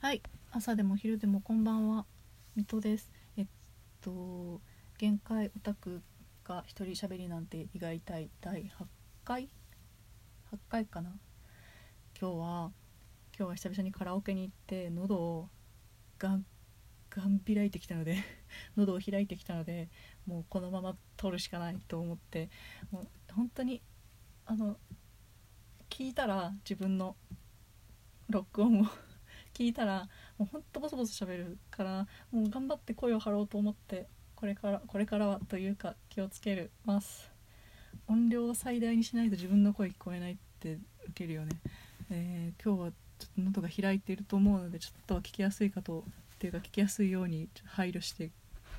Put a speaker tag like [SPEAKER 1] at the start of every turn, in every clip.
[SPEAKER 1] はい。朝でも昼でもこんばんは。水戸です。えっと限界オタクが一人喋りなんて意外たい第8回？8回かな？今日は今日は久々にカラオケに行って喉をガンガン開いてきたので 喉を開いてきたのでもうこのまま撮るしかないと思ってもう本当にあの聞いたら自分の録音を聞いたらもうほんとボソボソ喋るからもう頑張って声を張ろうと思ってこれからこれからはというか気をつけるます。音量を最大にしないと自分の声聞こえないって受けるよね、えー今日はちょっと喉が開いていると思うのでちょっとは聞きやすいかとっていうか聞きやすいように配慮して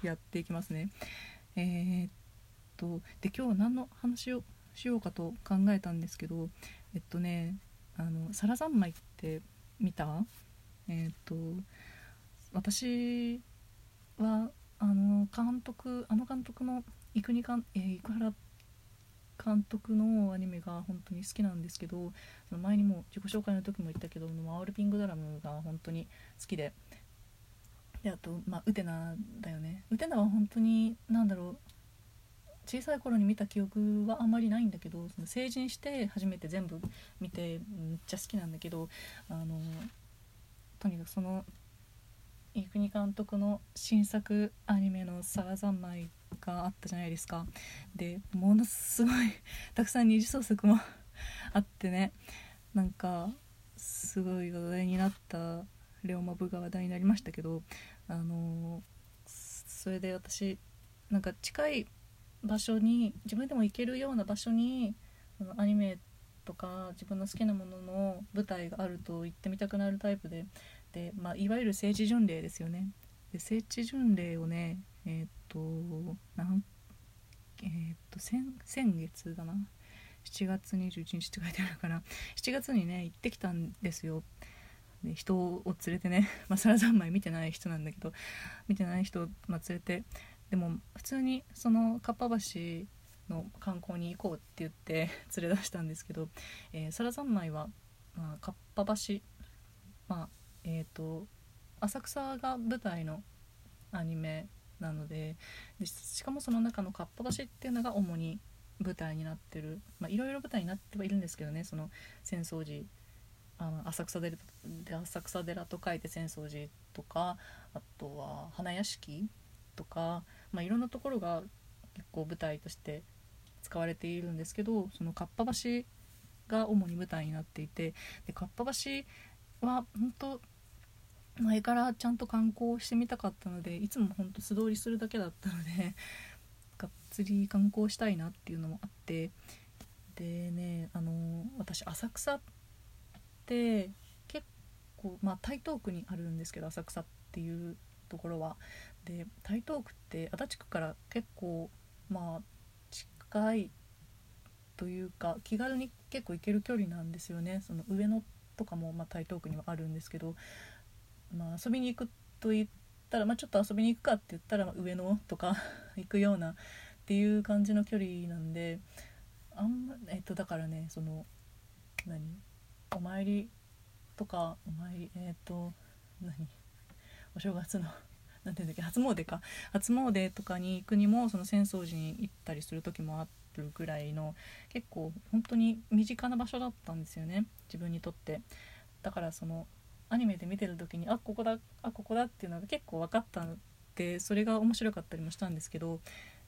[SPEAKER 1] やっていきますね。えーっとで今日は何の話をしようかと考えたんですけどえっとねあの「サラ三昧」って見た？えーっと私はあの監督あの監督の生国監、えー生原監督のアニメが本当に好きなんですけどその前にも自己紹介の時も言ったけど「マウルピングドラム」が本当に好きでであと、まあ、ウテナだよね。ウテナは本当に何だろう小さい頃に見た記憶はあまりないんだけどその成人して初めて全部見てめっちゃ好きなんだけどあのとにかくその生国監督の新作アニメの「サラ三昧」があったじゃないですか。でものすごい たくさん二次創作もあってね。なんかすごい話題になったレオマブが話題になりましたけどあのそれで私なんか近い場所に自分でも行けるような場所にアニメとか自分の好きなものの舞台があると行ってみたくなるタイプでで、まあ、いわゆる聖地巡礼ですよね。で聖地巡礼をねえーっとなんえーっと先先月だな。7月21日って書いてあるから7月にね行ってきたんですよ。で人を連れてね、まあ、サラ三昧見てない人なんだけど見てない人を、まあ、連れて。でも普通にそのかっぱ橋の観光に行こうって言って 連れ出したんですけど、えー、サラ三昧は、まあ、かっぱ橋まあえっ、と浅草が舞台のアニメなのででしかもその中のかっぱ橋っていうのが主に舞台になってるまあいろいろ舞台になってはいるんですけどねその浅草寺あの浅草寺で浅草寺と書いて浅草寺とかあとは花屋敷とか、まあ、いろんなところが結構舞台として使われているんですけどそのかっぱ橋が主に舞台になっていてでかっぱ橋は本当前からちゃんと観光してみたかったのでいつも本当素通りするだけだったのでがっつり観光したいなっていうのもあってでねあの私浅草って結構まあ台東区にあるんですけど浅草っていうところは。で台東区って足立区から結構まあ近いというか気軽に結構行ける距離なんですよね。その上野とかもまあ台東区にはあるんですけどまあ、遊びに行くと言ったら、まあ、ちょっと遊びに行くかって言ったら、まあ上野とか 行くようなっていう感じの距離なんであんまえっとだからねその何お参りとかお参りえっと何お正月のなんていうんだっけ初詣か。初詣とかに行くにもその浅草寺に行ったりする時もあるぐらいの結構本当に身近な場所だったんですよね自分にとって。だからそのアニメで見てる時にあここだあここだっていうのが結構分かったのでそれが面白かったりもしたんですけど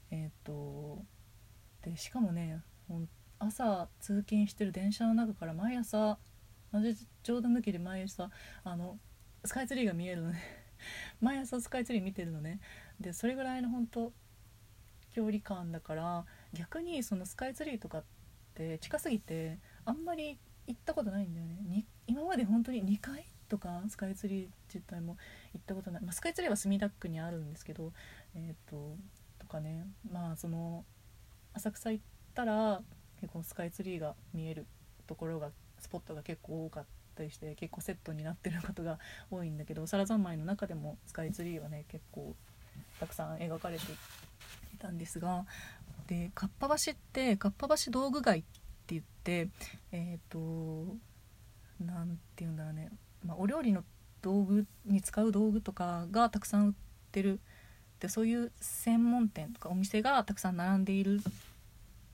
[SPEAKER 1] えっ、とでしかもね朝通勤してる電車の中から毎朝マジ冗談抜きで毎朝あのスカイツリーが見えるのね 毎朝スカイツリー見てるのね。でそれぐらいの本当距離感だから逆にそのスカイツリーとかって近すぎてあんまり行ったことないんだよね。今まで本当に2回とかスカイツリー自体も行ったことない、まあ、スカイツリーは墨田区にあるんですけどえっ、ととかね。まあその浅草行ったら結構スカイツリーが見えるところがスポットが結構多かった。ったりして結構セットになってることが多いんだけどサラ三昧の中でもスカイツリーはね結構たくさん描かれていたんですがでかっぱ橋ってかっぱ橋道具街って言ってえっ、となんて言うんだろうね、まあ、お料理の道具に使う道具とかがたくさん売ってる。でそういう専門店とかお店がたくさん並んでいる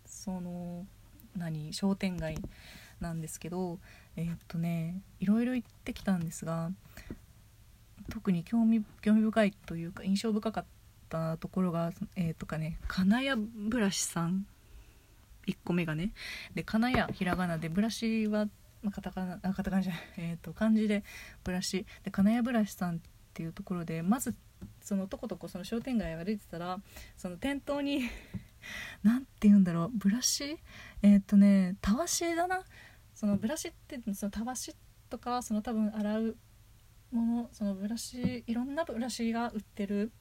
[SPEAKER 1] その何商店街なんですけどえー、っとねいろいろ行ってきたんですが特に興味興味深いというか印象深かったところがえー、とかね金谷ブラシさん。1個目がね。で金谷ひらがなでブラシは、ま、カタカナカタカナじゃない、えーと、漢字でブラシ。で金谷ブラシさんっていうところでまずそのとことこその商店街を歩いてたらその店頭に何て言うんだろうブラシ？えっ、とねたわしだな。そのブラシってそのたわしとかその多分洗うものそのブラシいろんなブラシが売ってる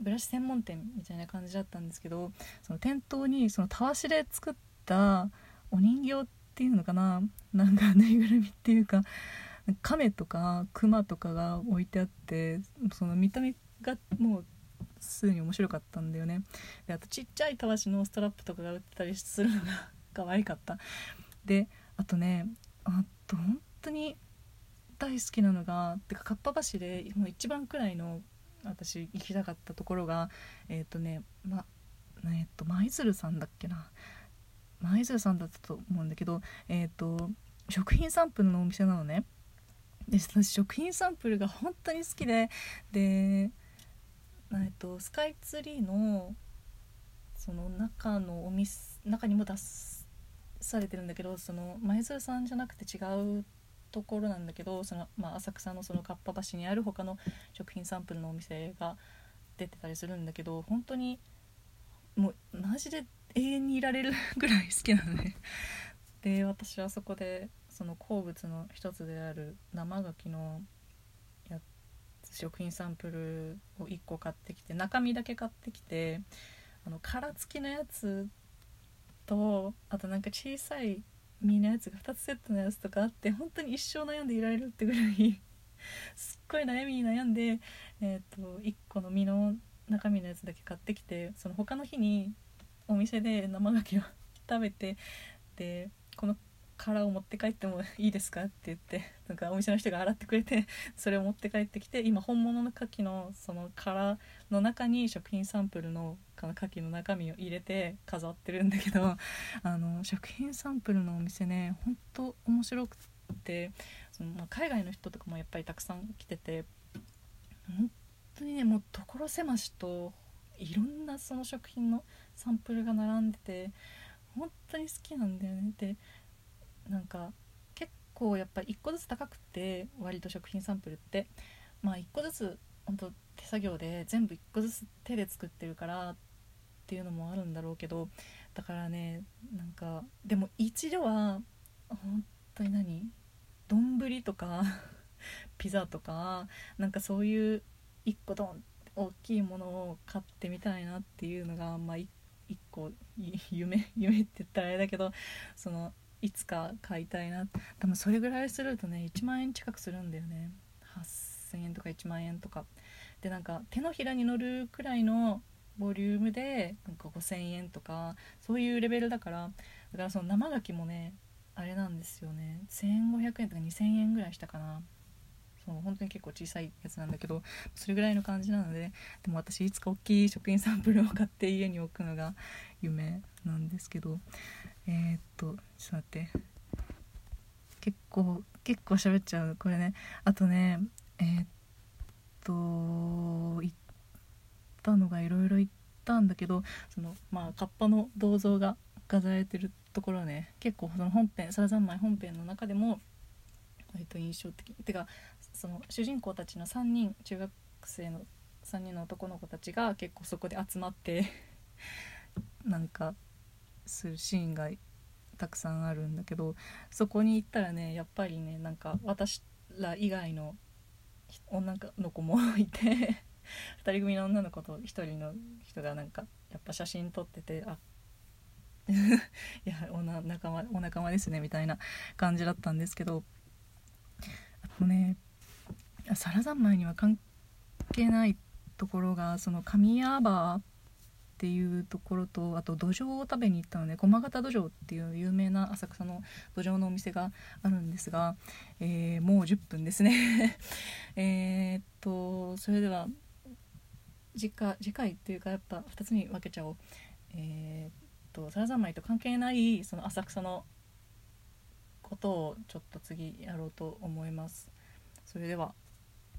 [SPEAKER 1] ブラシ専門店みたいな感じだったんですけどその店頭にそのたわしで作ったお人形っていうのかな？なんかぬいぐるみっていうか亀とか熊とかが置いてあってその見た目がもうすぐに面白かったんだよね。であとちっちゃいたわしのストラップとかが売ってたりするのが 可愛かった。であとねあと本当に大好きなのがてかかっぱ橋でもう一番くらいの私行きたかったところがえっ、ー、とねまえっ、ー、と舞鶴さんだっけな。舞鶴さんだったと思うんだけどえっ、ー、と食品サンプルのお店なのね。で私食品サンプルが本当に好きでで、えっと、スカイツリーのその中のお店中にも出されてるんだけどその舞鶴さんじゃなくて違うところなんだけどその、まあ、浅草のそのかっぱ橋にある他の食品サンプルのお店が出てたりするんだけど本当にもうマジで永遠にいられる ぐらい好きなのね。で私はそこでその好物の一つである生牡蠣の食品サンプルを1個買ってきて中身だけ買ってきてあの殻付きのやつとあとなんか小さい身のやつが2つセットのやつとかあって本当に一生悩んでいられるってぐらい すっごい悩みに悩んで、えーと、1個の身の中身のやつだけ買ってきてその他の日にお店で生牡蠣を食べてでこの殻を持って帰ってもいいですか?」って言ってなんかお店の人が洗ってくれてそれを持って帰ってきて今本物の牡蠣のその殻の中に食品サンプルの牡蠣の中身を入れて飾ってるんだけどあの食品サンプルのお店ねほんと面白くてその、まあ、海外の人とかもやっぱりたくさん来てて本当にねもう所狭しといろんなその食品のサンプルが並んでて本当に好きなんだよねでなんか結構やっぱり1個ずつ高くて割と食品サンプルって。まあ1個ずつ本当手作業で全部1個ずつ手で作ってるからっていうのもあるんだろうけどだからねなんかでも一度は本当に何丼とか ピザとかなんかそういう1個ドン大きいものを買ってみたいなっていうのがまあ1個 夢夢って言ったらあれだけどそのいつか買いたいな。多分それぐらいするとね1万円近くするんだよね。8000円とか1万円とか。でなんか手のひらに乗るくらいのボリュームでなんか5000円とかそういうレベルだから。だからその生牡蠣もねあれなんですよね。1500円とか2000円ぐらいしたかな。そう本当に結構小さいやつなんだけどそれぐらいの感じなのででも私いつか大きい食品サンプルを買って家に置くのが夢なんですけどえー、っとちょっと待って。結構結構喋っちゃう。これね。あとねえー、っと行ったのがいろいろ行ったんだけどそのまあカッパの銅像が飾られてるところはね結構その本編「サラザンマイ」本編の中でも割と印象的。てかその主人公たちの3人中学生の3人の男の子たちが結構そこで集まって なんかするシーンがたくさんあるんだけどそこに行ったらねやっぱりねなんか私ら以外の女の子もいて 2人組の女の子と1人の人がなんかやっぱ写真撮っててあ いやおな仲間お仲間ですねみたいな感じだったんですけどあとねサラ三昧には関係ないところがその神谷バーっていうところとあと土壌を食べに行ったので駒形土壌っていう有名な浅草の土壌のお店があるんですが、えー、もう10分ですね。えっとそれでは次回次回っていうかやっぱ2つに分けちゃおう。えー、っとサラ三昧と関係ないその浅草のことをちょっと次やろうと思います。それでは。